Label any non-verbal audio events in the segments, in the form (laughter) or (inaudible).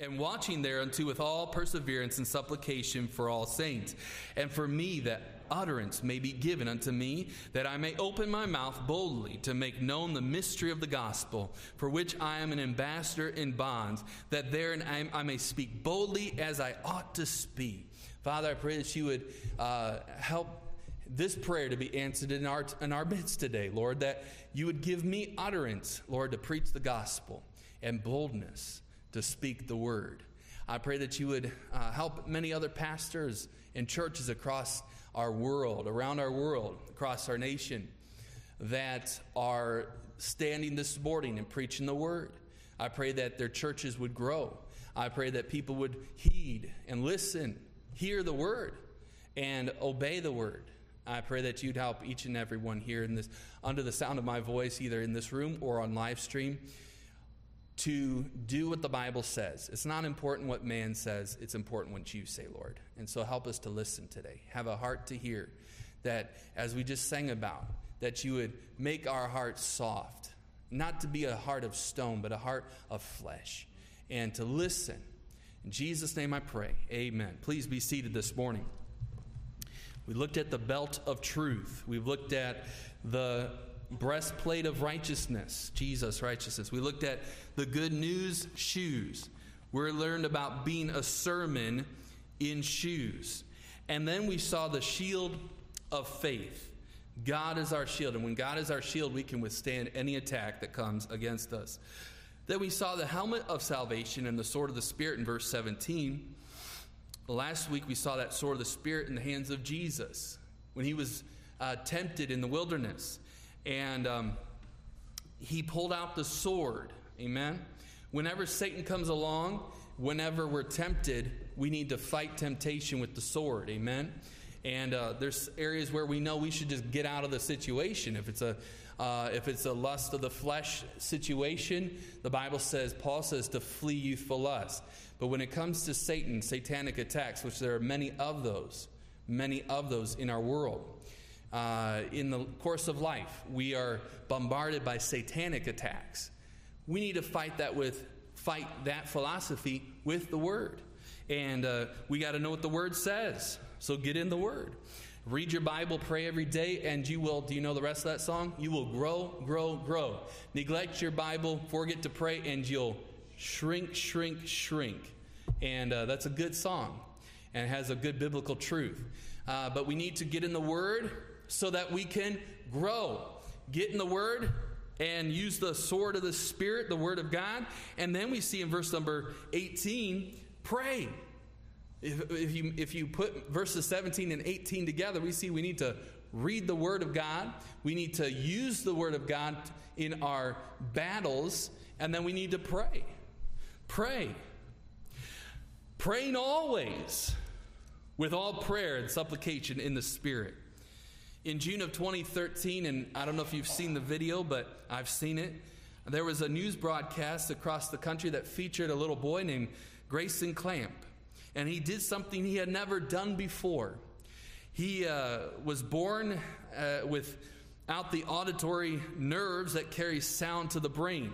and watching thereunto with all perseverance and supplication for all saints, and for me that utterance may be given unto me, that I may open my mouth boldly to make known the mystery of the gospel, for which I am an ambassador in bonds, that therein I, may speak boldly as I ought to speak. Father, I pray that you would uh, help this prayer to be answered in our, in our midst today, Lord, that you would give me utterance, Lord, to preach the gospel and boldness to speak the word. I pray that you would uh, help many other pastors and churches across our world, around our world, across our nation, that are standing this morning and preaching the word. I pray that their churches would grow. I pray that people would heed and listen, hear the word, and obey the word. I pray that you'd help each and every one here in this, under the sound of my voice, either in this room or on live stream to do what the Bible says. It's not important what man says, it's important what you say, Lord. And so help us to listen today. Have a heart to hear that, as we just sang about, that you would make our hearts soft, not to be a heart of stone, but a heart of flesh, and to listen. In Jesus' name I pray. Amen. Please be seated this morning. We looked at the belt of truth. We've looked at the breastplate of righteousness, Jesus' righteousness. We looked at the good news shoes. We learned about being a sermon in shoes. And then we saw the shield of faith. God is our shield. And when God is our shield, we can withstand any attack that comes against us. Then we saw the helmet of salvation and the sword of the Spirit in verse 17. Last week we saw that sword of the Spirit in the hands of Jesus when he was uh, tempted in the wilderness and um, he pulled out the sword. Amen. Whenever Satan comes along, whenever we're tempted, we need to fight temptation with the sword. Amen. And uh, there's areas where we know we should just get out of the situation. If it's a uh, if it's a lust of the flesh situation, the Bible says, Paul says, to flee youthful lust. But when it comes to Satan, satanic attacks, which there are many of those, many of those in our world, uh, in the course of life, we are bombarded by satanic attacks. We need to fight that with fight that philosophy with the word, and uh, we got to know what the word says. So get in the word. Read your Bible, pray every day, and you will. Do you know the rest of that song? You will grow, grow, grow. Neglect your Bible, forget to pray, and you'll shrink, shrink, shrink. And uh, that's a good song, and has a good biblical truth. Uh, but we need to get in the Word, so that we can grow. Get in the Word and use the sword of the Spirit, the Word of God. And then we see in verse number 18, pray. If, if, you, if you put verses 17 and 18 together, we see we need to read the Word of God, we need to use the Word of God in our battles, and then we need to pray. Pray. Praying always with all prayer and supplication in the Spirit in June of 2013, and I don't know if you've seen the video, but I've seen it. There was a news broadcast across the country that featured a little boy named Grayson Clamp. And he did something he had never done before. He uh, was born uh, without the auditory nerves that carry sound to the brain.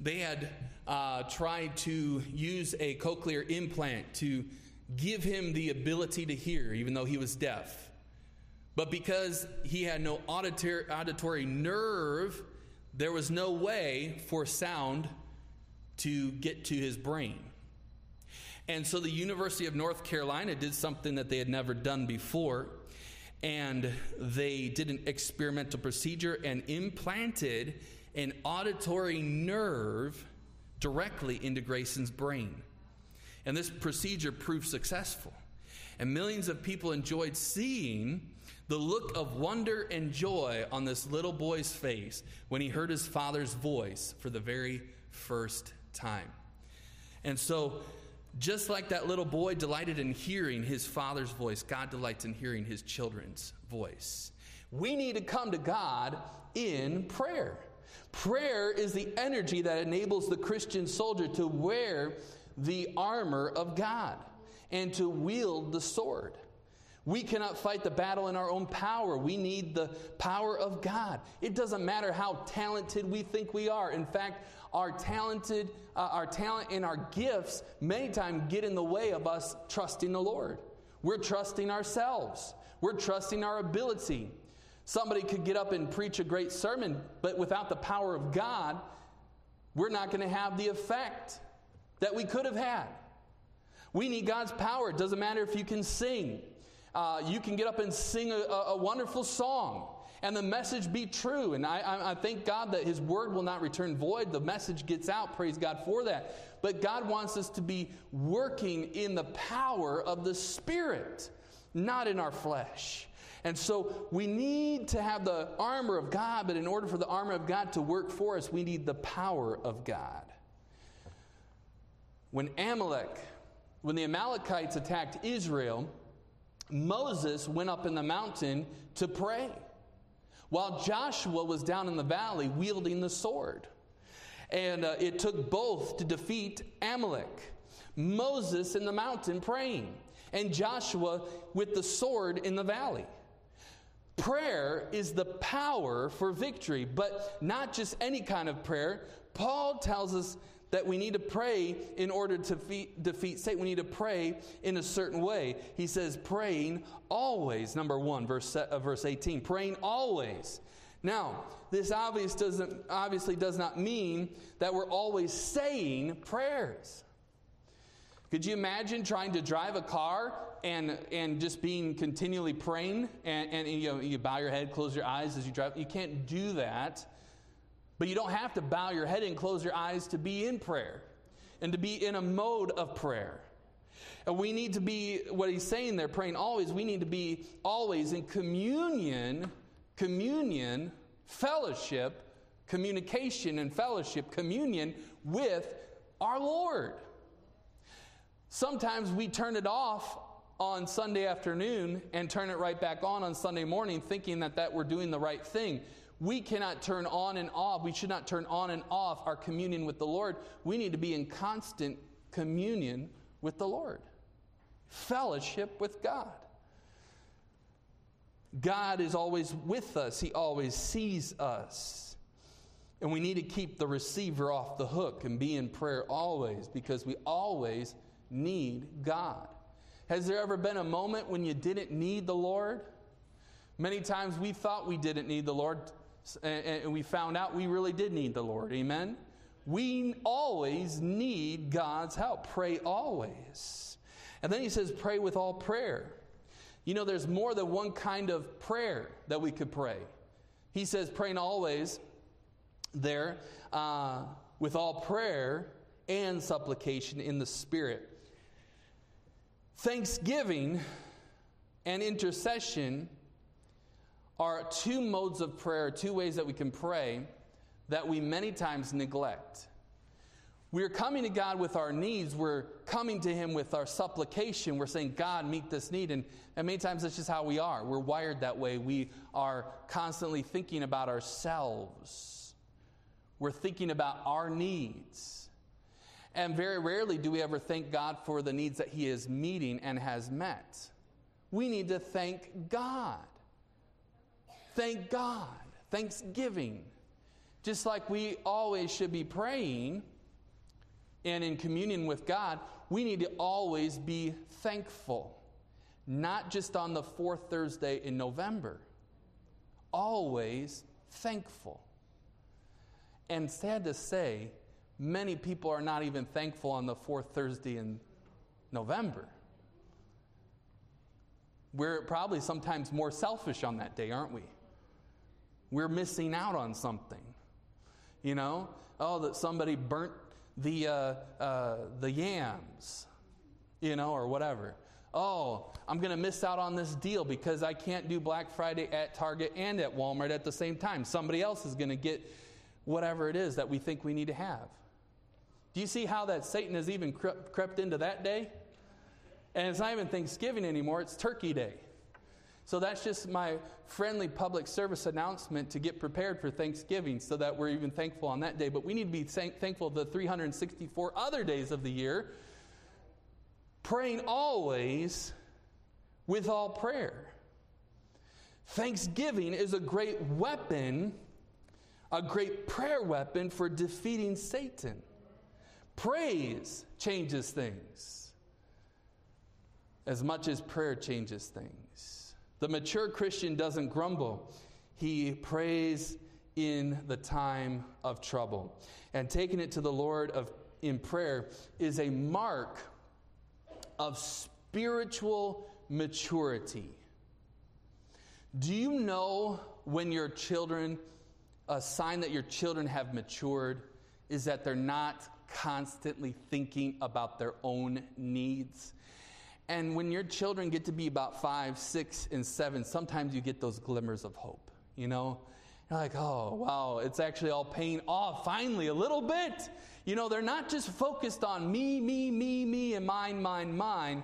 They had uh, tried to use a cochlear implant to give him the ability to hear, even though he was deaf. But because he had no auditory, auditory nerve, there was no way for sound to get to his brain. And so the University of North Carolina did something that they had never done before. And they did an experimental procedure and implanted an auditory nerve directly into Grayson's brain. And this procedure proved successful. And millions of people enjoyed seeing the look of wonder and joy on this little boy's face when he heard his father's voice for the very first time. And so, just like that little boy delighted in hearing his father's voice, God delights in hearing his children's voice. We need to come to God in prayer. Prayer is the energy that enables the Christian soldier to wear the armor of God and to wield the sword. We cannot fight the battle in our own power. We need the power of God. It doesn't matter how talented we think we are. In fact, our talented, uh, our talent and our gifts many times get in the way of us trusting the Lord. We're trusting ourselves. We're trusting our ability. Somebody could get up and preach a great sermon, but without the power of God, we're not going to have the effect that we could have had. We need God's power. It doesn't matter if you can sing. Uh, you can get up and sing a, a, wonderful song and the message be true. And I, I, I thank God that His word will not return void. The message gets out. Praise God for that. But God wants us to be working in the power of the Spirit, not in our flesh. And so we need to have the armor of God, but in order for the armor of God to work for us, we need the power of God. When Amalek, when the Amalekites attacked Israel, Moses went up in the mountain to pray, while Joshua was down in the valley wielding the sword. And uh, it took both to defeat Amalek. Moses in the mountain praying, and Joshua with the sword in the valley. Prayer is the power for victory, but not just any kind of prayer. Paul tells us that we need to pray in order to defeat, defeat Satan. We need to pray in a certain way. He says, praying always, number one, verse, uh, verse 18. Praying always. Now, this obvious doesn't, obviously does not mean that we're always saying prayers. Could you imagine trying to drive a car and, and just being continually praying and, and you, know, you bow your head, close your eyes as you drive? You can't do that. But you don't have to bow your head and close your eyes to be in prayer and to be in a mode of prayer. And we need to be, what he's saying there, praying always, we need to be always in communion, communion, fellowship, communication and fellowship, communion with our Lord. Sometimes we turn it off on Sunday afternoon and turn it right back on on Sunday morning, thinking that, that we're doing the right thing. We cannot turn on and off. We should not turn on and off our communion with the Lord. We need to be in constant communion with the Lord, fellowship with God. God is always with us, He always sees us. And we need to keep the receiver off the hook and be in prayer always because we always need God. Has there ever been a moment when you didn't need the Lord? Many times we thought we didn't need the Lord, and we found out we really did need the Lord. Amen? We always need God's help. Pray always. And then he says, pray with all prayer. You know, there's more than one kind of prayer that we could pray. He says, praying always there uh, with all prayer and supplication in the Spirit. Thanksgiving and intercession are two modes of prayer, two ways that we can pray that we many times neglect. We're coming to God with our needs. We're coming to Him with our supplication. We're saying, God, meet this need. And, and many times that's just how we are. We're wired that way. We are constantly thinking about ourselves, we're thinking about our needs. And very rarely do we ever thank God for the needs that He is meeting and has met. We need to thank God. Thank God. Thanksgiving. Just like we always should be praying and in communion with God, we need to always be thankful. Not just on the fourth Thursday in November. Always thankful. And sad to say, many people are not even thankful on the fourth Thursday in November. We're probably sometimes more selfish on that day, aren't we? We're missing out on something. You know, oh, that somebody burnt the, uh, uh, the yams, you know, or whatever. Oh, I'm going to miss out on this deal because I can't do Black Friday at Target and at Walmart at the same time. Somebody else is going to get whatever it is that we think we need to have. Do you see how that Satan has even crept into that day? And it's not even Thanksgiving anymore, it's Turkey Day. So that's just my friendly public service announcement to get prepared for Thanksgiving so that we're even thankful on that day. But we need to be thankful the 364 other days of the year, praying always with all prayer. Thanksgiving is a great weapon a great prayer weapon for defeating Satan. Praise changes things as much as prayer changes things. The mature Christian doesn't grumble, he prays in the time of trouble. And taking it to the Lord of, in prayer is a mark of spiritual maturity. Do you know when your children, a sign that your children have matured is that they're not constantly thinking about their own needs? And when your children get to be about five, six, and seven, sometimes you get those glimmers of hope, you know? You're like, oh, wow, it's actually all paying off finally a little bit. You know, they're not just focused on me, me, me, me, and mine, mine, mine.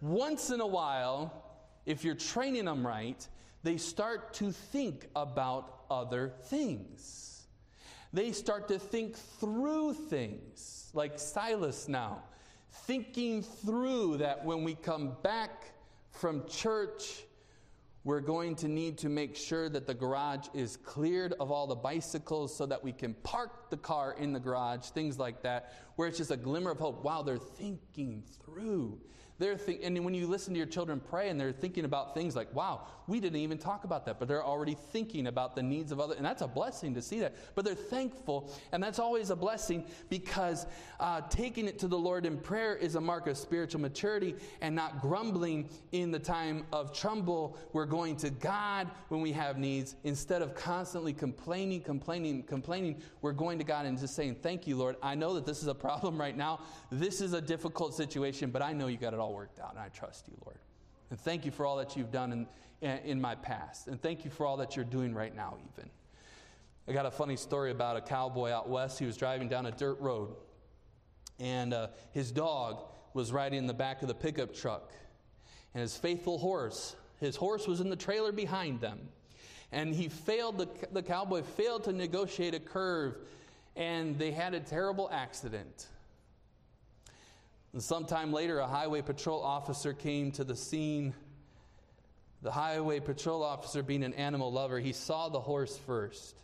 Once in a while, if you're training them right, they start to think about other things. They start to think through things, like Silas now, thinking through that when we come back from church, we're going to need to make sure that the garage is cleared of all the bicycles so that we can park the car in the garage, things like that, where it's just a glimmer of hope. Wow, they're thinking through. They're think- and when you listen to your children pray and they're thinking about things like, wow, we didn't even talk about that, but they're already thinking about the needs of others. And that's a blessing to see that. But they're thankful, and that's always a blessing because uh, taking it to the Lord in prayer is a mark of spiritual maturity and not grumbling in the time of trouble. We're going to God when we have needs instead of constantly complaining, complaining, complaining. We're going to God and just saying, Thank you, Lord. I know that this is a problem right now. This is a difficult situation, but I know you got it all worked out, and I trust you, Lord. And thank you for all that you've done in, in my past. And thank you for all that you're doing right now, even. I got a funny story about a cowboy out west. He was driving down a dirt road, and uh, his dog was riding in the back of the pickup truck. And his faithful horse, his horse was in the trailer behind them. And he failed, the, the cowboy failed to negotiate a curve, and they had a terrible accident. And sometime later, a highway patrol officer came to the scene. The highway patrol officer, being an animal lover, he saw the horse first.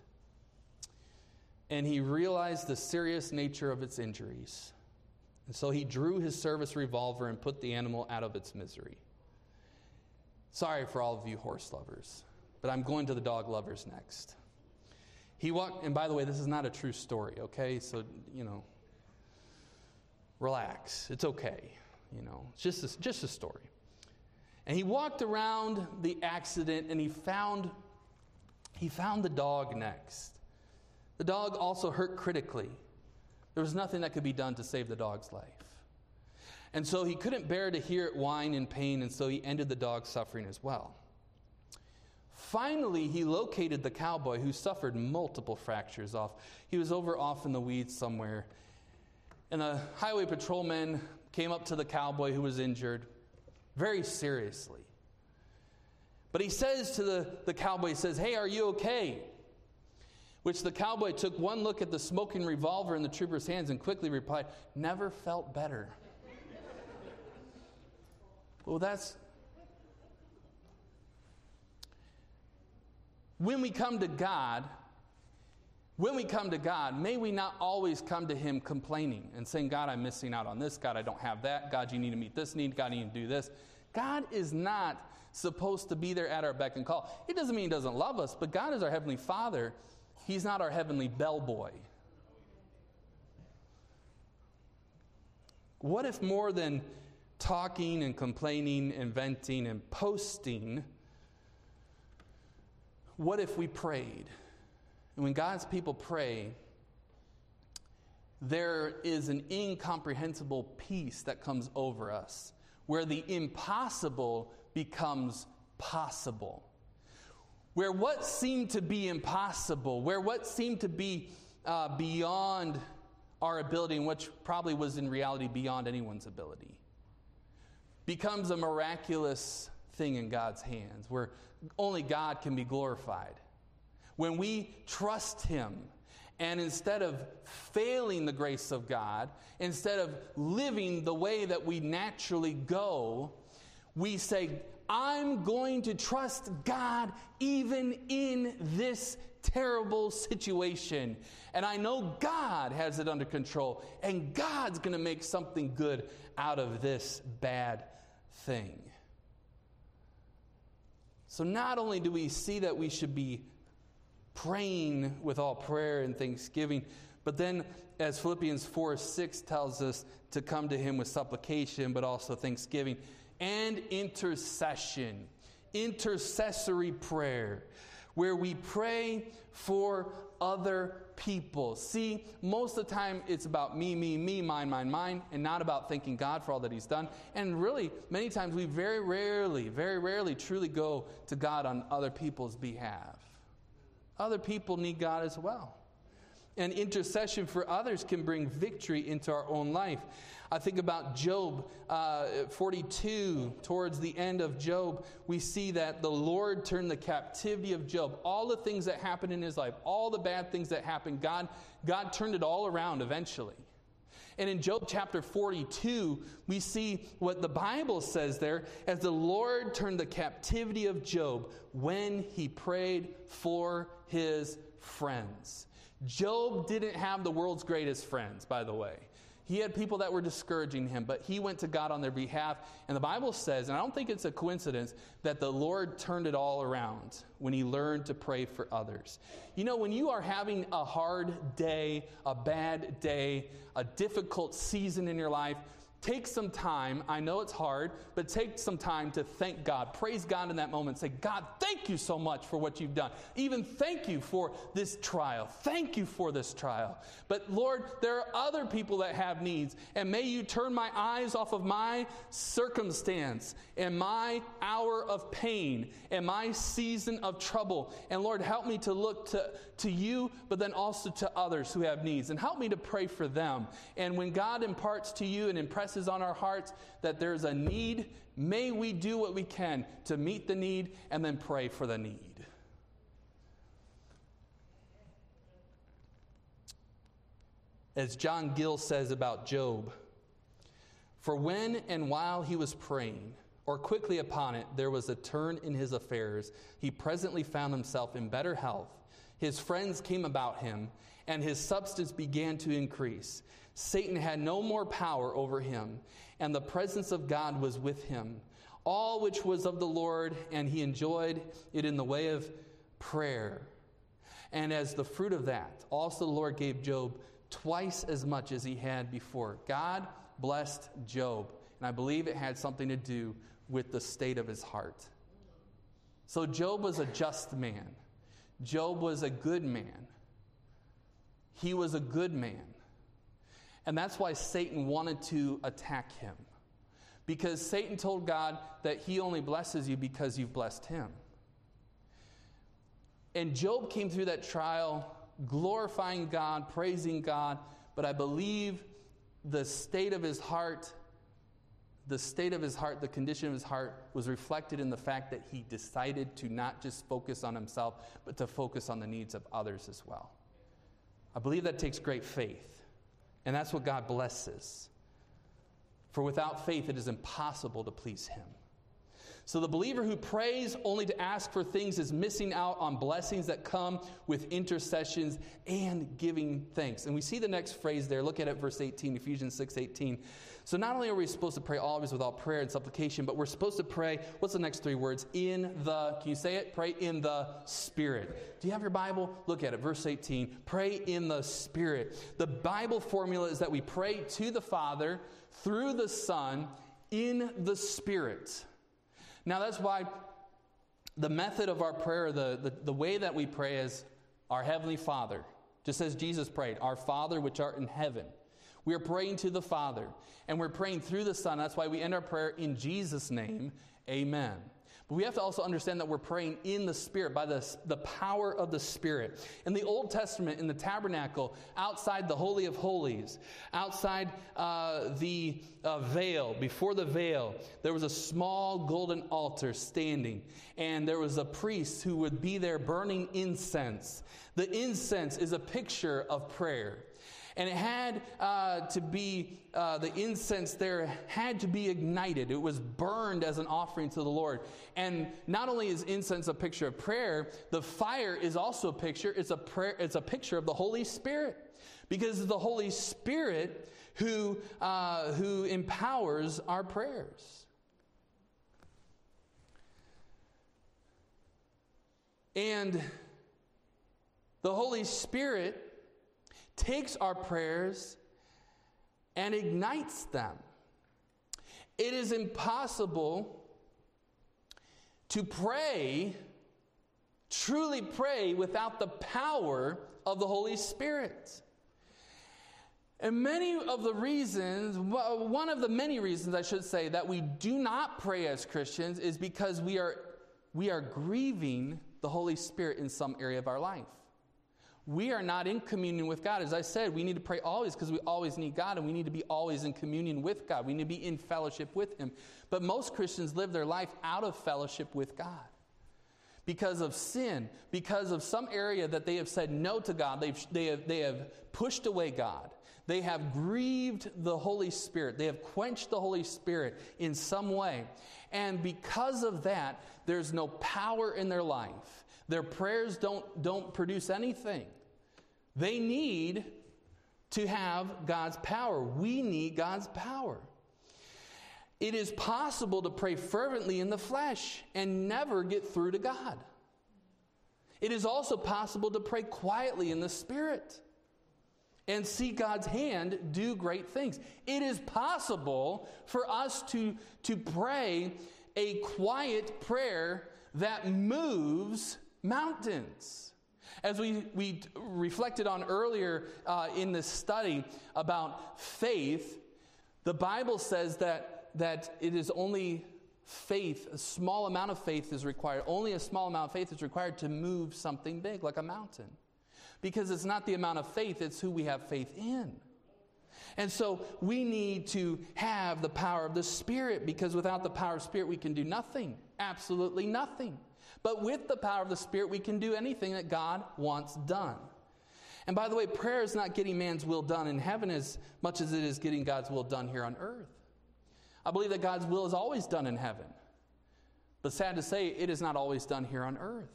And he realized the serious nature of its injuries. And so he drew his service revolver and put the animal out of its misery. Sorry for all of you horse lovers, but I'm going to the dog lovers next. He walked, and by the way, this is not a true story, okay? So, you know, relax. It's okay. You know, it's just a, just a story. And he walked around the accident and he found he found the dog next. The dog also hurt critically. There was nothing that could be done to save the dog's life. And so he couldn't bear to hear it whine in pain, and so he ended the dog's suffering as well. Finally, he located the cowboy who suffered multiple fractures off. He was over off in the weeds somewhere, and the highway patrolman came up to the cowboy who was injured very seriously. But he says to the, the cowboy, he says, Hey, are you okay? Which the cowboy took one look at the smoking revolver in the trooper's hands and quickly replied, Never felt better. well, that's. When we come to God, when we come to God, may we not always come to Him complaining and saying, God, I'm missing out on this. God, I don't have that. God, you need to meet this need. God, you need to do this. God is not supposed to be there at our beck and call. It doesn't mean He doesn't love us, but God is our Heavenly Father. He's not our heavenly bellboy. What if more than talking and complaining and venting and posting, what if we prayed? And when God's people pray, there is an incomprehensible peace that comes over us where the impossible becomes possible. Where what seemed to be impossible, where what seemed to be uh, beyond our ability, and which probably was in reality beyond anyone's ability, becomes a miraculous thing in God's hands where only God can be glorified when we trust Him, and instead of failing the grace of God, instead of living the way that we naturally go, we say, I'm going to trust God even in this terrible situation. And I know God has it under control, and God's going to make something good out of this bad thing. So, not only do we see that we should be praying with all prayer and thanksgiving, but then, as Philippians 4 6 tells us, to come to Him with supplication, but also thanksgiving and intercession, intercessory prayer, where we pray for other people. See, most of the time it's about me, me, me, mine, mine, mine, and not about thanking God for all that He's done. And really, many times we very rarely, very rarely truly go to God on other people's behalf. Other people need God as well. And intercession for others can bring victory into our own life. I think about Job uh, 42, towards the end of Job, we see that the Lord turned the captivity of Job, all the things that happened in his life, all the bad things that happened, God, God turned it all around eventually. And in Job chapter 42, we see what the Bible says there as the Lord turned the captivity of Job when he prayed for his friends. Job didn't have the world's greatest friends, by the way. He had people that were discouraging him, but he went to God on their behalf. And the Bible says, and I don't think it's a coincidence, that the Lord turned it all around when he learned to pray for others. You know, when you are having a hard day, a bad day, a difficult season in your life, take some time. I know it's hard, but take some time to thank God. Praise God in that moment. Say, God, thank you so much for what you've done. Even thank you for this trial. Thank you for this trial. But Lord, there are other people that have needs, and may you turn my eyes off of my circumstance and my hour of pain and my season of trouble. And Lord, help me to look to, to you, but then also to others who have needs. And help me to pray for them. And when God imparts to you and impresses impresses on our hearts that there's a need, may we do what we can to meet the need and then pray for the need. As John Gill says about Job, for when and while he was praying, or quickly upon it, there was a turn in his affairs. He presently found himself in better health. His friends came about him, and his substance began to increase. Satan had no more power over him, and the presence of God was with him. All which was of the Lord, and he enjoyed it in the way of prayer. And as the fruit of that, also the Lord gave Job twice as much as he had before. God blessed Job, and I believe it had something to do with the state of his heart. So Job was a just man. Job was a good man. He was a good man. And that's why Satan wanted to attack him. Because Satan told God that he only blesses you because you've blessed him. And Job came through that trial glorifying God, praising God, but I believe the state of his heart, the state of his heart, the condition of his heart was reflected in the fact that he decided to not just focus on himself, but to focus on the needs of others as well. I believe that takes great faith. And that's what God blesses. For without faith, it is impossible to please Him. So the believer who prays only to ask for things is missing out on blessings that come with intercessions and giving thanks. And we see the next phrase there. Look at it, verse 18, Ephesians 6 18. So not only are we supposed to pray always without prayer and supplication, but we're supposed to pray, what's the next three words? In the, can you say it? Pray in the Spirit. Do you have your Bible? Look at it, verse 18. Pray in the Spirit. The Bible formula is that we pray to the Father through the Son in the Spirit. Now that's why the method of our prayer, the, the, the way that we pray is our Heavenly Father. Just as Jesus prayed, Our Father which art in heaven. We are praying to the Father, and we're praying through the Son. That's why we end our prayer in Jesus' name. Amen. But we have to also understand that we're praying in the Spirit, by the, the power of the Spirit. In the Old Testament, in the tabernacle, outside the Holy of Holies, outside uh, the uh, veil, before the veil, there was a small golden altar standing, and there was a priest who would be there burning incense. The incense is a picture of prayer. And it had uh, to be, uh, the incense there had to be ignited. It was burned as an offering to the Lord. And not only is incense a picture of prayer, the fire is also a picture. It's a, prayer, it's a picture of the Holy Spirit. Because the Holy Spirit who, uh, who empowers our prayers. And the Holy Spirit takes our prayers and ignites them. It is impossible to pray, truly pray, without the power of the Holy Spirit. And many of the reasons, one of the many reasons I should say, that we do not pray as Christians is because we are, we are grieving the Holy Spirit in some area of our life we are not in communion with God. As I said, we need to pray always because we always need God and we need to be always in communion with God. We need to be in fellowship with Him. But most Christians live their life out of fellowship with God because of sin, because of some area that they have said no to God. They've, they, have, they have pushed away God. They have grieved the Holy Spirit. They have quenched the Holy Spirit in some way. And because of that, there's no power in their life. Their prayers don't, don't produce anything. They need to have God's power. We need God's power. It is possible to pray fervently in the flesh and never get through to God. It is also possible to pray quietly in the spirit and see God's hand do great things. It is possible for us to, to pray a quiet prayer that moves mountains. As we, we reflected on earlier uh, in this study about faith, the Bible says that, that it is only faith, a small amount of faith is required. Only a small amount of faith is required to move something big, like a mountain. Because it's not the amount of faith, it's who we have faith in. And so we need to have the power of the Spirit because without the power of Spirit, we can do nothing. Absolutely nothing. But with the power of the Spirit, we can do anything that God wants done. And by the way, prayer is not getting man's will done in heaven as much as it is getting God's will done here on earth. I believe that God's will is always done in heaven. But sad to say, it is not always done here on earth.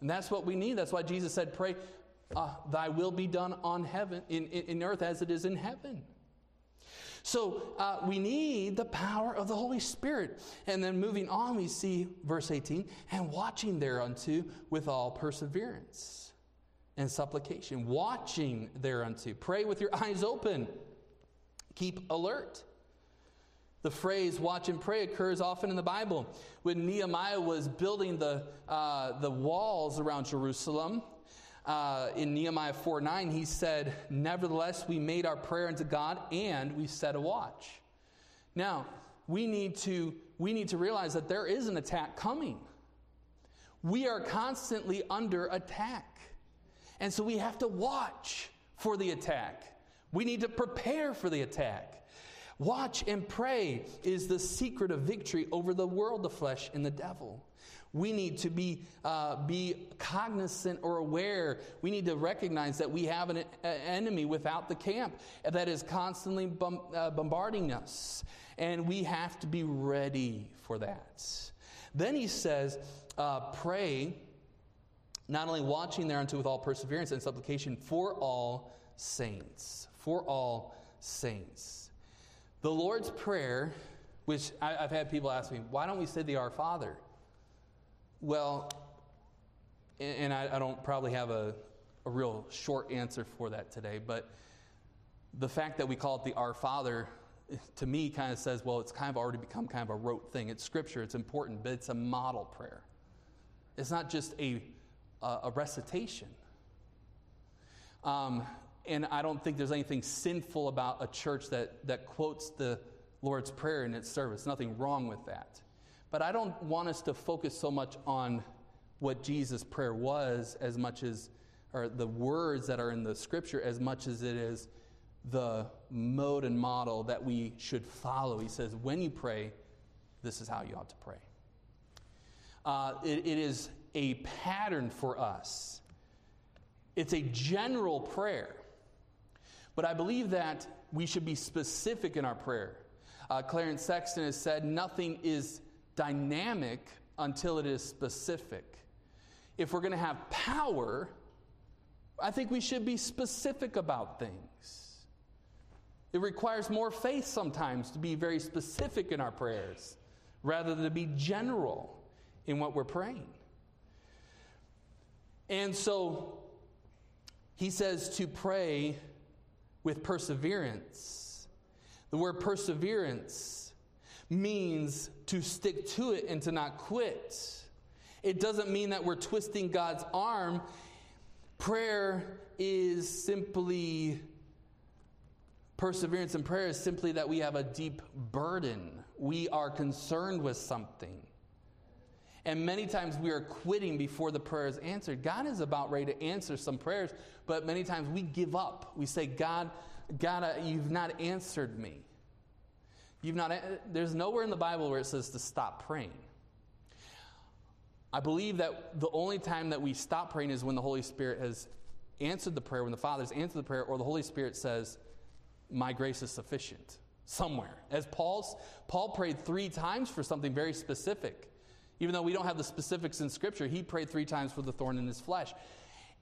And that's what we need. That's why Jesus said, Pray, uh, thy will be done on heaven, in, in, in earth as it is in heaven. So uh, we need the power of the Holy Spirit. And then moving on, we see verse 18 and watching thereunto with all perseverance and supplication. Watching thereunto. Pray with your eyes open, keep alert. The phrase watch and pray occurs often in the Bible. When Nehemiah was building the, uh, the walls around Jerusalem, uh, in Nehemiah 4 9, he said, Nevertheless, we made our prayer unto God and we set a watch. Now, we need to, we need to realize that there is an attack coming. We are constantly under attack. And so we have to watch for the attack. We need to prepare for the attack. Watch and pray is the secret of victory over the world, the flesh, and the devil. We need to be, uh, be cognizant or aware. We need to recognize that we have an, an enemy without the camp that is constantly bom- uh, bombarding us. And we have to be ready for that. Then he says, uh, pray, not only watching thereunto with all perseverance and supplication for all saints. For all saints. The Lord's Prayer, which I, have had people ask me, why don't we say the Our Father? Well, and I, I don't probably have a, a real short answer for that today, but the fact that we call it the Our Father to me kind of says, well, it's kind of already become kind of a rote thing. It's scripture, it's important, but it's a model prayer. It's not just a, a, a recitation. Um, and I don't think there's anything sinful about a church that, that quotes the Lord's Prayer in its service. Nothing wrong with that. But I don't want us to focus so much on what Jesus' prayer was as much as, or the words that are in the scripture as much as it is the mode and model that we should follow. He says, when you pray, this is how you ought to pray. Uh, it, it is a pattern for us It's a general prayer. But I believe that we should be specific in our prayer. Uh, Clarence Sexton has said, Nothing is dynamic until it is specific. If we're going to have power, I think we should be specific about things. It requires more faith sometimes to be very specific in our prayers rather than to be general in what we're praying. And so he says to pray with perseverance. The word perseverance means to stick to it and to not quit. It doesn't mean that we're twisting God's arm. Prayer is simply perseverance in prayer is simply that we have a deep burden. We are concerned with something. And many times we are quitting before the prayer is answered. God is about ready to answer some prayers, but many times we give up. We say, God, God, uh, you've not answered me. You've not, there's nowhere in the Bible where it says to stop praying. I believe that the only time that we stop praying is when the Holy Spirit has answered the prayer, when the Father's answered the prayer, or the Holy Spirit says, My grace is sufficient. Somewhere. As Paul's, Paul prayed three times for something very specific. Even though we don't have the specifics in Scripture, he prayed three times for the thorn in his flesh.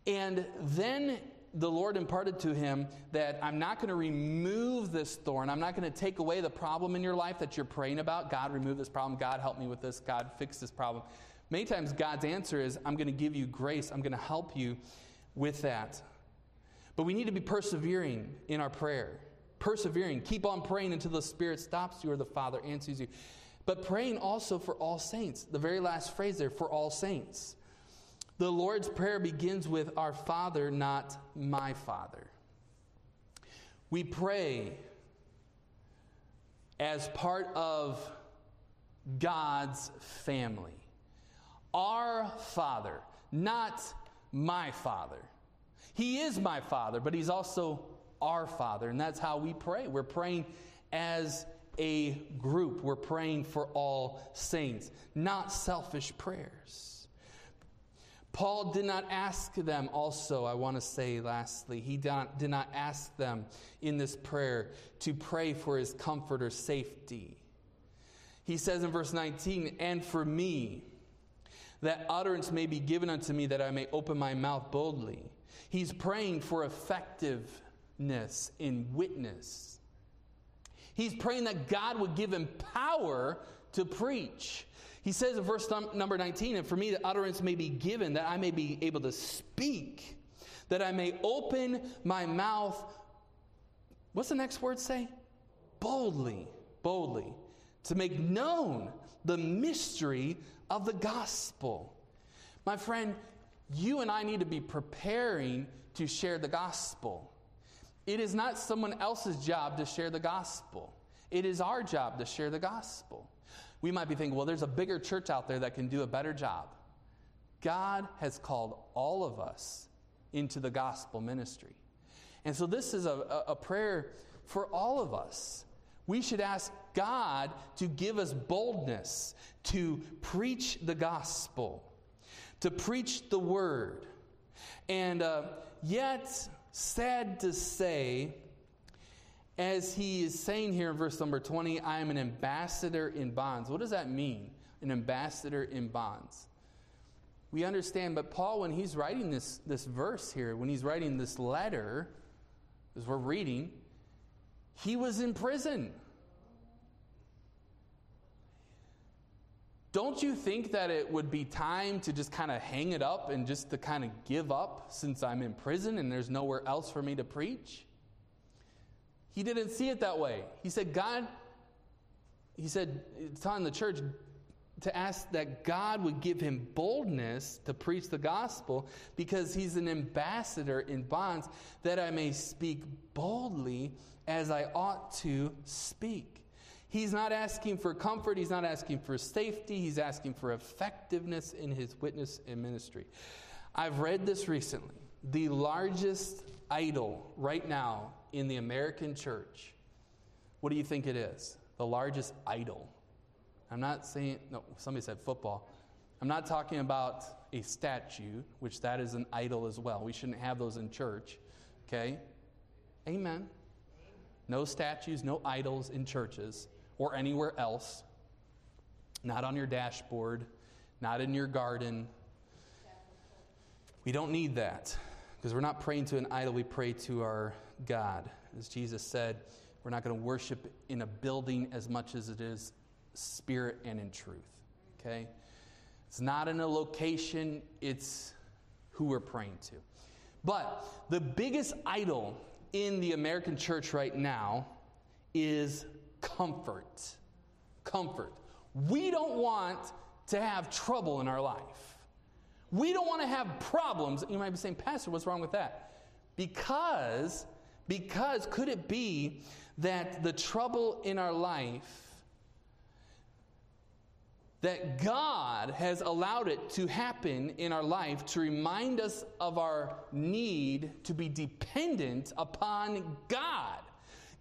And then the Lord imparted to him that I'm not going to remove this thorn. I'm not going to take away the problem in your life that you're praying about. God, remove this problem. God, help me with this. God, fix this problem. Many times, God's answer is, I'm going to give you grace. I'm going to help you with that. But we need to be persevering in our prayer. Persevering. Keep on praying until the Spirit stops you or the Father answers you but praying also for all saints. The very last phrase there, for all saints. The Lord's Prayer begins with Our Father, not my Father. We pray as part of God's family. Our Father, not my Father. He is my Father, but He's also our Father, and that's how we pray. We're praying as a group. We're praying for all saints, not selfish prayers. Paul did not ask them, also, I want to say lastly, he did not, ask them in this prayer to pray for his comfort or safety. He says in verse 19, and for me, that utterance may be given unto me that I may open my mouth boldly. He's praying for effectiveness in witness. He's praying that God would give him power to preach. He says in verse number 19, and for me the utterance may be given that I may be able to speak, that I may open my mouth. What's the next word say? Boldly, boldly, to make known the mystery of the gospel. My friend, you and I need to be preparing to share the gospel. It is not someone else's job to share the gospel. It is our job to share the gospel. We might be thinking, well, there's a bigger church out there that can do a better job. God has called all of us into the gospel ministry. And so this is a, a prayer for all of us. We should ask God to give us boldness to preach the gospel, to preach the word. And uh, yet, sad to say, as he is saying here in verse number 20, I am an ambassador in bonds. What does that mean? An ambassador in bonds. We understand, but Paul, when he's writing this, this verse here, when he's writing this letter, as we're reading, he was in prison. Don't you think that it would be time to just kind of hang it up and just to kind of give up since I'm in prison and there's nowhere else for me to preach? He didn't see it that way. He said, God, he said, telling the church to ask that God would give him boldness to preach the gospel because he's an ambassador in bonds that I may speak boldly as I ought to speak. He's not asking for comfort. He's not asking for safety. He's asking for effectiveness in his witness and ministry. I've read this recently. The largest idol right now in the American church, what do you think it is? The largest idol. I'm not saying, no, somebody said football. I'm not talking about a statue, which that is an idol as well. We shouldn't have those in church. Okay? Amen. No statues, no idols in churches or anywhere else. Not on your dashboard, not in your garden. We don't need that because we're not praying to an idol, we pray to our God. As Jesus said, we're not going to worship in a building as much as it is spirit and in truth. Okay? It's not in a location, it's who we're praying to. But the biggest idol in the American church right now is comfort. Comfort. We don't want to have trouble in our life. We don't want to have problems. You might be saying, Pastor, what's wrong with that? Because, because could it be that the trouble in our life that God has allowed it to happen in our life to remind us of our need to be dependent upon God.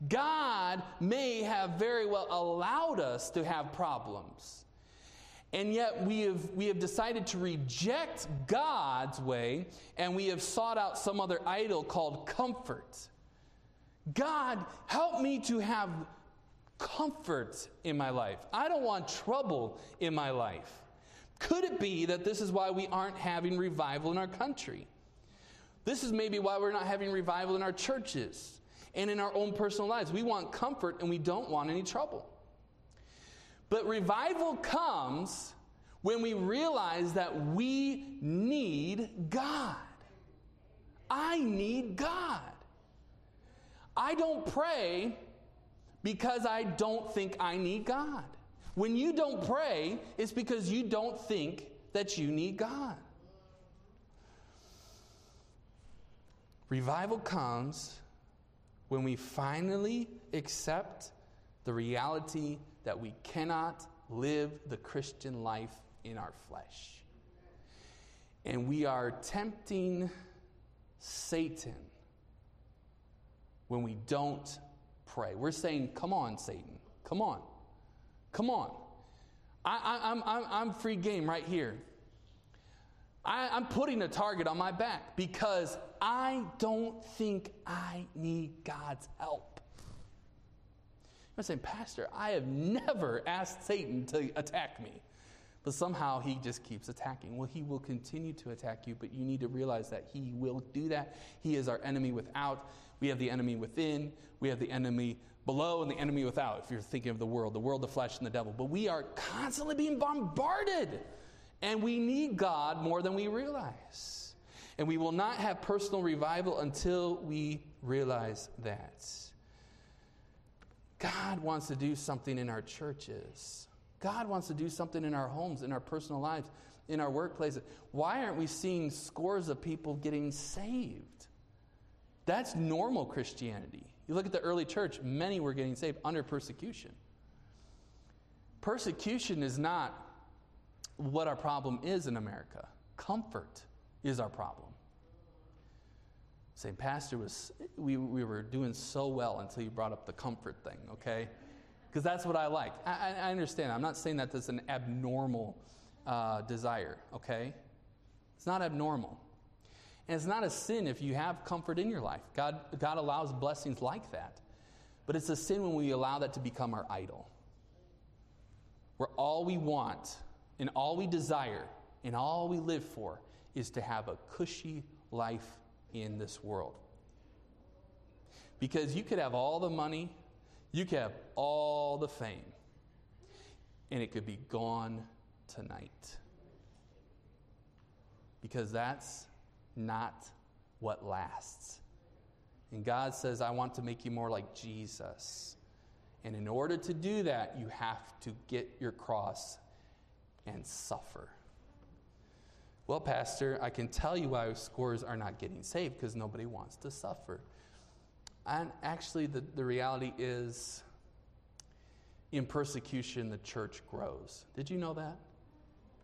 God may have very well allowed us to have problems. And yet we have, we have decided to reject God's way and we have sought out some other idol called comfort. God, help me to have comfort in my life. I don't want trouble in my life. Could it be that this is why we aren't having revival in our country? This is maybe why we're not having revival in our churches and in our own personal lives. We want comfort and we don't want any trouble. But revival comes when we realize that we need God. I need God. I don't pray because I don't think I need God. When you don't pray, it's because you don't think that you need God. Revival comes when we finally accept the reality that we cannot live the Christian life in our flesh. And we are tempting Satan when we don't pray. We're saying, Come on, Satan. Come on. Come on. I, am I'm, I'm free game right here. I, I'm putting a target on my back because I don't think I need God's help. I'm saying, Pastor, I have never asked Satan to attack me. But somehow he just keeps attacking. Well, he will continue to attack you, but you need to realize that he will do that. He is our enemy without. We have the enemy within, we have the enemy below, and the enemy without, if you're thinking of the world, the world, the flesh, and the devil. But we are constantly being bombarded, and we need God more than we realize. And we will not have personal revival until we realize that. God wants to do something in our churches. God wants to do something in our homes, in our personal lives, in our workplaces. Why aren't we seeing scores of people getting saved? That's normal Christianity. You look at the early church, many were getting saved under persecution. Persecution is not what our problem is in America. Comfort is our problem. St. Pastor was, we, we were doing so well until you brought up the comfort thing, okay? Because that's what I like. I, I, understand. I'm not saying that that's an abnormal uh, desire, okay? It's not abnormal. And it's not a sin if you have comfort in your life. God, God allows blessings like that. But it's a sin when we allow that to become our idol. Where all we want and all we desire and all we live for is to have a cushy life in this world. Because you could have all the money, you could have all the fame, and it could be gone tonight. Because that's not what lasts. And God says, I want to make you more like Jesus. And in order to do that, you have to get your cross and suffer. Well, Pastor, I can tell you why scores are not getting saved because nobody wants to suffer. And actually, the, the reality is in persecution, the church grows. Did you know that?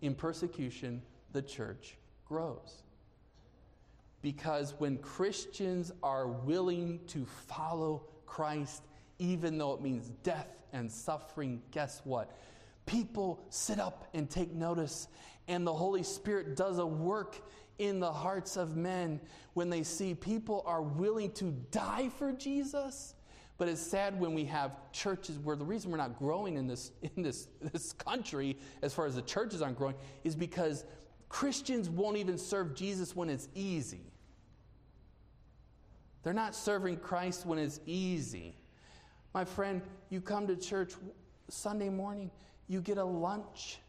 In persecution, the church grows. Because when Christians are willing to follow Christ, even though it means death and suffering, guess what? people sit up and take notice, and the Holy Spirit does a work in the hearts of men when they see people are willing to die for Jesus. But it's sad when we have churches where the reason we're not growing in this, in this, (laughs) this country, as far as the churches aren't growing, is because Christians won't even serve Jesus when it's easy. They're not serving Christ when it's easy. My friend, you come to church Sunday morning, you get a lunch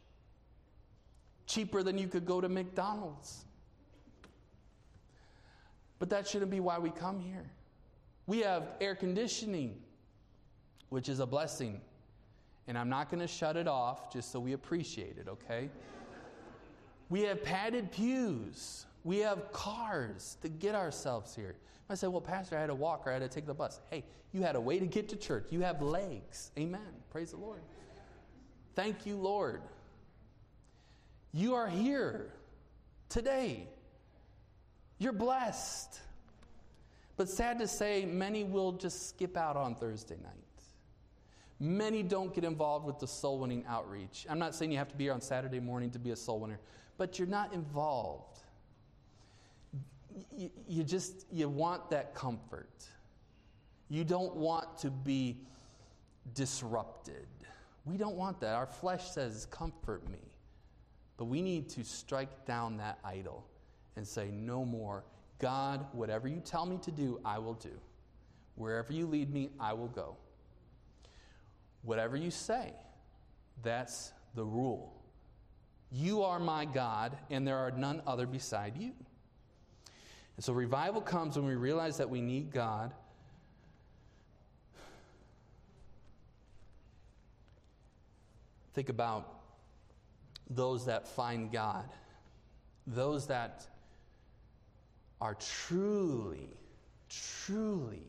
cheaper than you could go to McDonald's. But that shouldn't be why we come here. We have air conditioning, which is a blessing. And I'm not going to shut it off just so we appreciate it, okay? we have padded pews. We have cars to get ourselves here. I said, Well, Pastor, I had to walk or I had to take the bus. Hey, you had a way to get to church. You have legs. Amen. Praise the Lord. Thank you, Lord. You are here today. You're blessed. But sad to say, many will just skip out on Thursday night. Many don't get involved with the soul winning outreach. I'm not saying you have to be here on Saturday morning to be a soul winner, but you're not involved. You, you just you want that comfort. You don't want to be disrupted. We don't want that. Our flesh says, Comfort me. But we need to strike down that idol and say, No more. God, whatever you tell me to do, I will do. Wherever you lead me, I will go. Whatever you say, that's the rule. You are my God, and there are none other beside you. And so revival comes when we realize that we need God. Think about those that find God, those that are truly, truly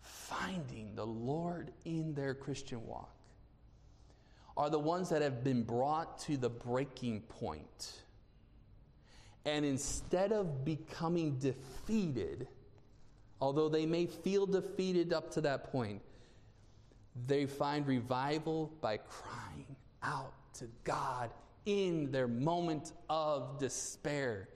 finding the Lord in their Christian walk are the ones that have been brought to the breaking point. And instead of becoming defeated, although they may feel defeated up to that point, they find revival by crying out to God in their moment of despair.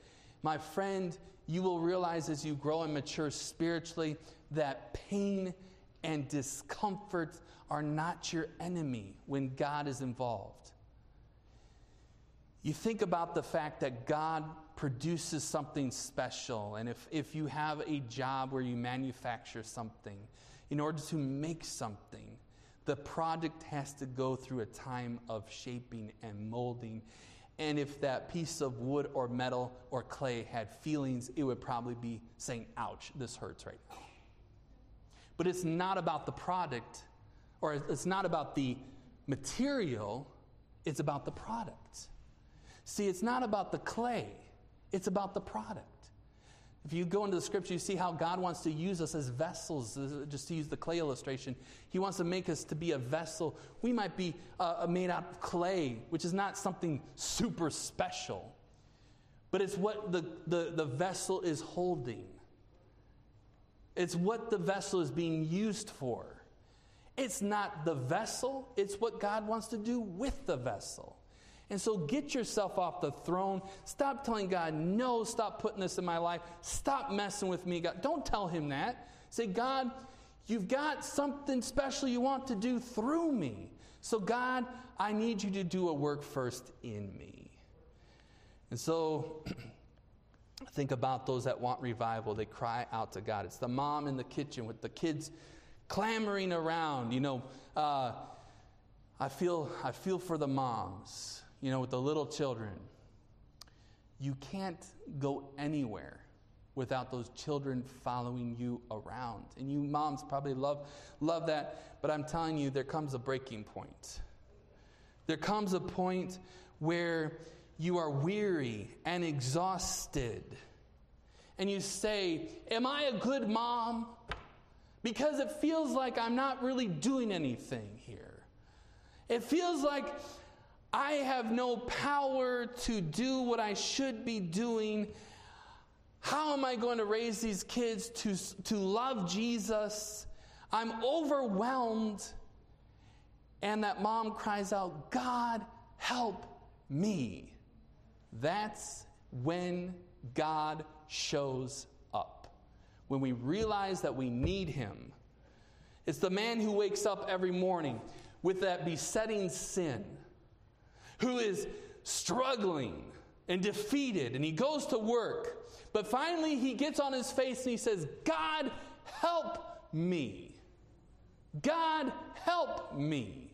My friend, you will realize as you grow and mature spiritually that pain and discomfort are not your enemy when God is involved. You think about the fact that God produces something special, and if, if you have a job where you manufacture something, in order to make something, the product has to go through a time of shaping and molding. And if that piece of wood or metal or clay had feelings, it would probably be saying, ouch, this hurts right now. But it's not about the product, or it's not about the material, it's about the product. See, it's not about the clay, it's about the product. If you go into the scripture, you see how God wants to use us as vessels, just to use the clay illustration. He wants to make us to be a vessel. We might be uh, made out of clay, which is not something super special, but it's what the, the, the vessel is holding. It's what the vessel is being used for. It's not the vessel, it's what God wants to do with the vessel. And so get yourself off the throne. Stop telling God, no, stop putting this in my life. Stop messing with me, God. Don't tell him that. Say, God, you've got something special you want to do through me. So, God, I need you to do a work first in me. And so, (clears throat) think about those that want revival. They cry out to God. It's the mom in the kitchen with the kids clamoring around. You know, uh, I feel I feel for the moms you know, with the little children. You can't go anywhere without those children following you around. And you moms probably love, love that, but I'm telling you, there comes a breaking point. There comes a point where you are weary and exhausted. And you say, Am I a good mom? Because it feels like I'm not really doing anything here. It feels like I have no power to do what I should be doing. How am I going to raise these kids to, to love Jesus? I'm overwhelmed. and that mom cries out, God, help me. That's when God shows up. When we realize that we need Him. It's the man who wakes up every morning with that besetting sin, who is struggling and defeated, and he goes to work. But finally, he gets on his face and he says, God, help me. God, help me.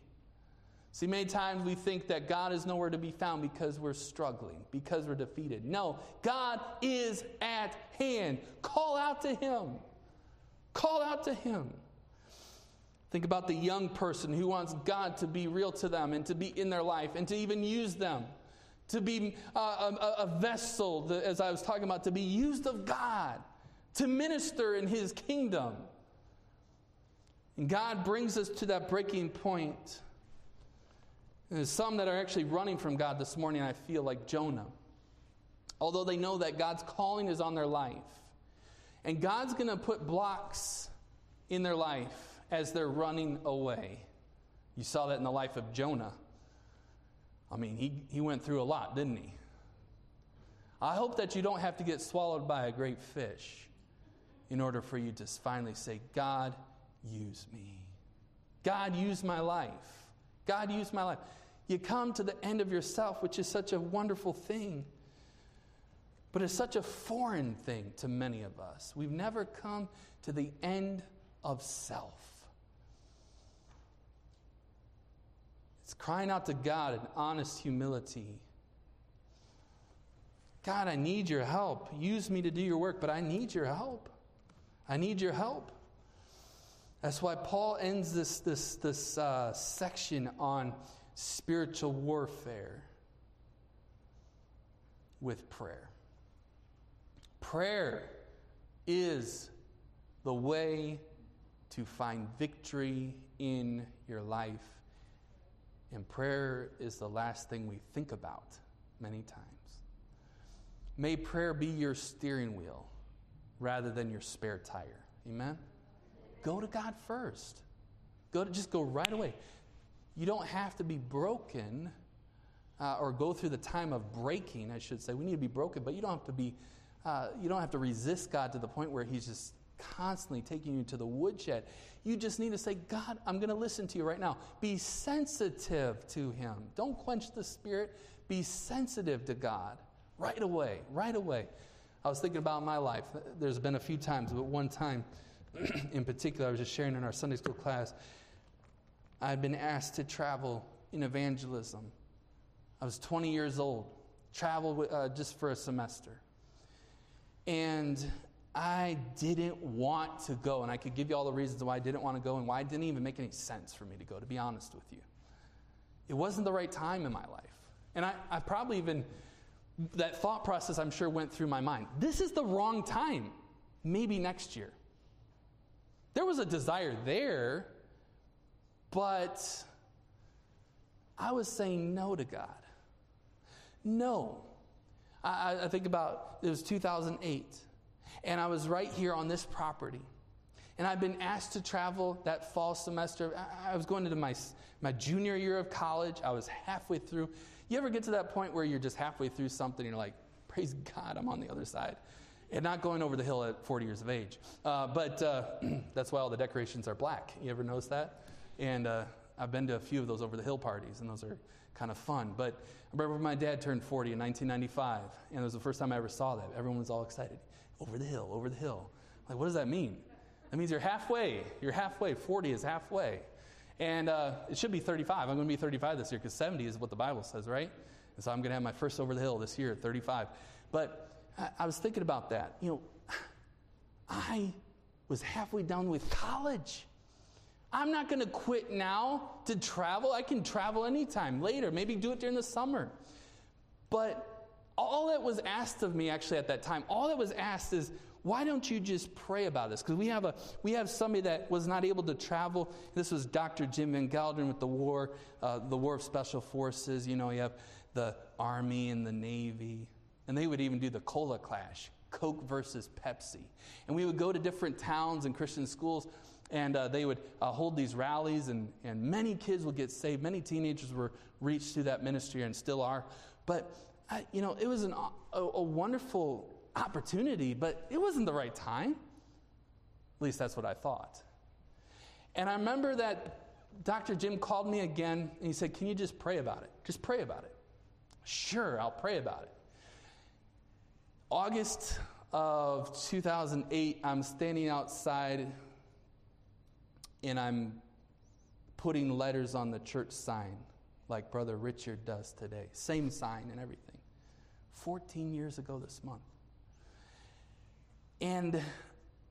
See, many times we think that God is nowhere to be found because we're struggling, because we're defeated. No, God is at hand. Call out to Him. Call out to Him. Think about the young person who wants God to be real to them and to be in their life and to even use them, to be uh, a, a, vessel, as I was talking about, to be used of God, to minister in His kingdom. And God brings us to that breaking point. point and there's some that are actually running from God this morning, I feel like Jonah. Although they know that God's calling is on their life. And God's going to put blocks in their life as they're running away. You saw that in the life of Jonah. I mean, he, he went through a lot, didn't he? I hope that you don't have to get swallowed by a great fish in order for you to finally say, God, use me. God, use my life. God, use my life. You come to the end of yourself, which is such a wonderful thing. But it's such a foreign thing to many of us. We've never come to the end of self. It's crying out to God in honest humility. God, I need your help. Use me to do your work, but I need your help. I need your help. That's why Paul ends this, this, this uh, section on spiritual warfare with prayer. Prayer is the way to find victory in your life. And prayer is the last thing we think about many times. May prayer be your steering wheel rather than your spare tire. Amen? Go to God first. Go to, just go right away. You don't have to be broken uh, or go through the time of breaking, I should say. We need to be broken, but you don't have to be, uh, you don't have to resist God to the point where He's just constantly taking you to the woodshed. You just need to say, God, I'm going to listen to you right now. Be sensitive to Him. Don't quench the Spirit. Be sensitive to God right away, right away. I was thinking about my life. There's been a few times, but one time (clears throat) in particular, I was just sharing in our Sunday school class. I'd been asked to travel in evangelism. I was 20 years old, traveled uh, just for a semester. And I didn't want to go. And I could give you all the reasons why I didn't want to go and why it didn't even make any sense for me to go, to be honest with you. It wasn't the right time in my life. And I, I probably even, that thought process I'm sure went through my mind. This is the wrong time. Maybe next year. There was a desire there, but I was saying no to God. No. I, I, think about it was 2008, and I was right here on this property. And I've been asked to travel that fall semester. I, was going into my, my junior year of college. I was halfway through. You ever get to that point where you're just halfway through something and you're like, praise God, I'm on the other side? and not going over the hill at 40 years of age. Uh, but uh, (clears throat) that's why all the decorations are black. You ever notice that? And uh, I've been to a few of those over the hill parties, and those are kind of fun. But I remember my dad turned 40 in 1995, and it was the first time I ever saw that. Everyone was all excited. Over the hill, over the hill. Like, what does that mean? That means you're halfway. You're halfway. 40 is halfway. And uh, it should be 35. I'm going to be 35 this year because 70 is what the Bible says, right? And so I'm going to have my first over the hill this year at 35. But I, I was thinking about that. You know, I was halfway done with college. I'm not going to quit now to travel. I can travel anytime later, maybe do it during the summer. But all that was asked of me actually at that time, all that was asked is, why don't you just pray about this? Because we have a we have somebody that was not able to travel. This was Dr. Jim Van with the war, uh, the War of Special Forces. You know, you have the Army and the Navy, and they would even do the cola clash Coke versus Pepsi. And we would go to different towns and Christian schools, And uh, they would uh, hold these rallies, and, and many kids would get saved. Many teenagers were reached through that ministry and still are. But, I, you know, it was an, a, a wonderful opportunity, but it wasn't the right time. At least that's what I thought. And I remember that Dr. Jim called me again and he said, Can you just pray about it? Just pray about it. Sure, I'll pray about it. August of 2008, I'm standing outside and I'm putting letters on the church sign like Brother Richard does today. Same sign and everything. 14 years ago this month. And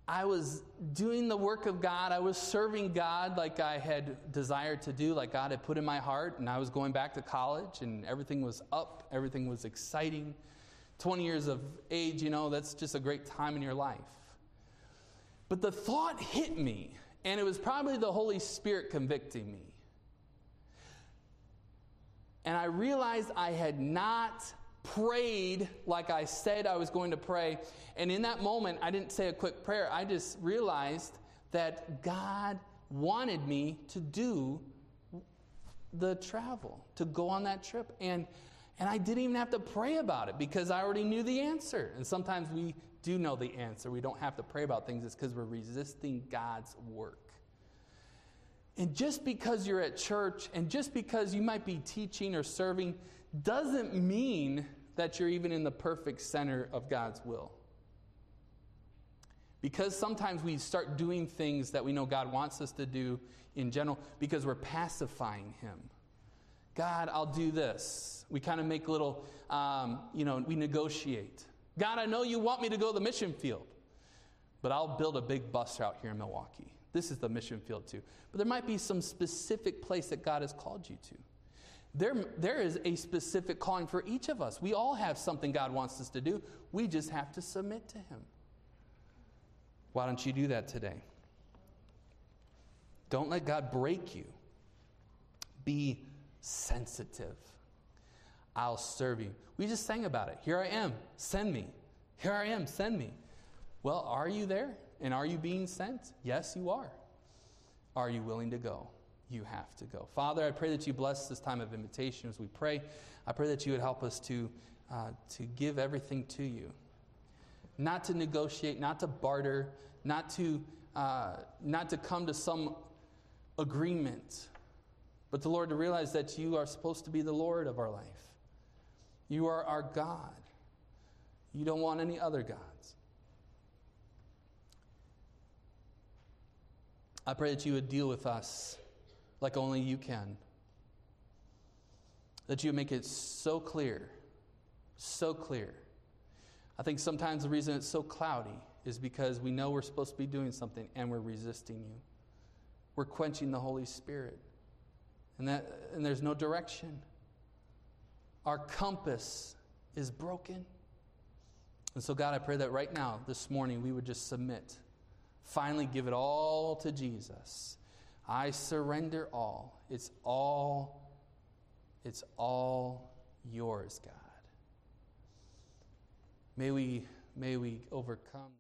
I was doing the work of God. I was serving God like I had desired to do, like God had put in my heart. And I was going back to college, and everything was up, everything was exciting. 20 years of age, you know, that's just a great time in your life. But the thought hit me, and it was probably the Holy Spirit convicting me. And I realized I had not prayed like I said I was going to pray. And in that moment, I didn't say a quick prayer. I just realized that God wanted me to do the travel, to go on that trip. And, and I didn't even have to pray about it because I already knew the answer. And sometimes we do know the answer. We don't have to pray about things. It's because we're resisting God's work. And just because you're at church and just because you might be teaching or serving doesn't mean that you're even in the perfect center of God's will. Because sometimes we start doing things that we know God wants us to do in general because we're pacifying Him. God, I'll do this. We kind of make little, um, you know, we negotiate. God, I know you want me to go to the mission field, but I'll build a big bus route here in Milwaukee. This is the mission field too. But there might be some specific place that God has called you to. There, there is a specific calling for each of us. We all have something God wants us to do. We just have to submit to Him. Why don't you do that today? Don't let God break you. Be sensitive. I'll serve you. We just sang about it. Here I am, send me. Here I am, send me. Well, are you there? And are you being sent? Yes, you are. Are you willing to go? You have to go. Father, I pray that you bless this time of invitation as we pray. I pray that you would help us to, uh, to give everything to you, not to negotiate, not to barter, not to, uh, not to come to some agreement, but the Lord to realize that you are supposed to be the Lord of our life. You are our God. You don't want any other gods. I pray that you would deal with us like only you can. That you make it so clear, so clear. I think sometimes the reason it's so cloudy is because we know we're supposed to be doing something and we're resisting you. We're quenching the Holy Spirit. And, that, and there's no direction. Our compass is broken. And so, God, I pray that right now, this morning, we would just submit. Finally, give it all to Jesus I surrender all. It's all it's all yours, God. May we may we overcome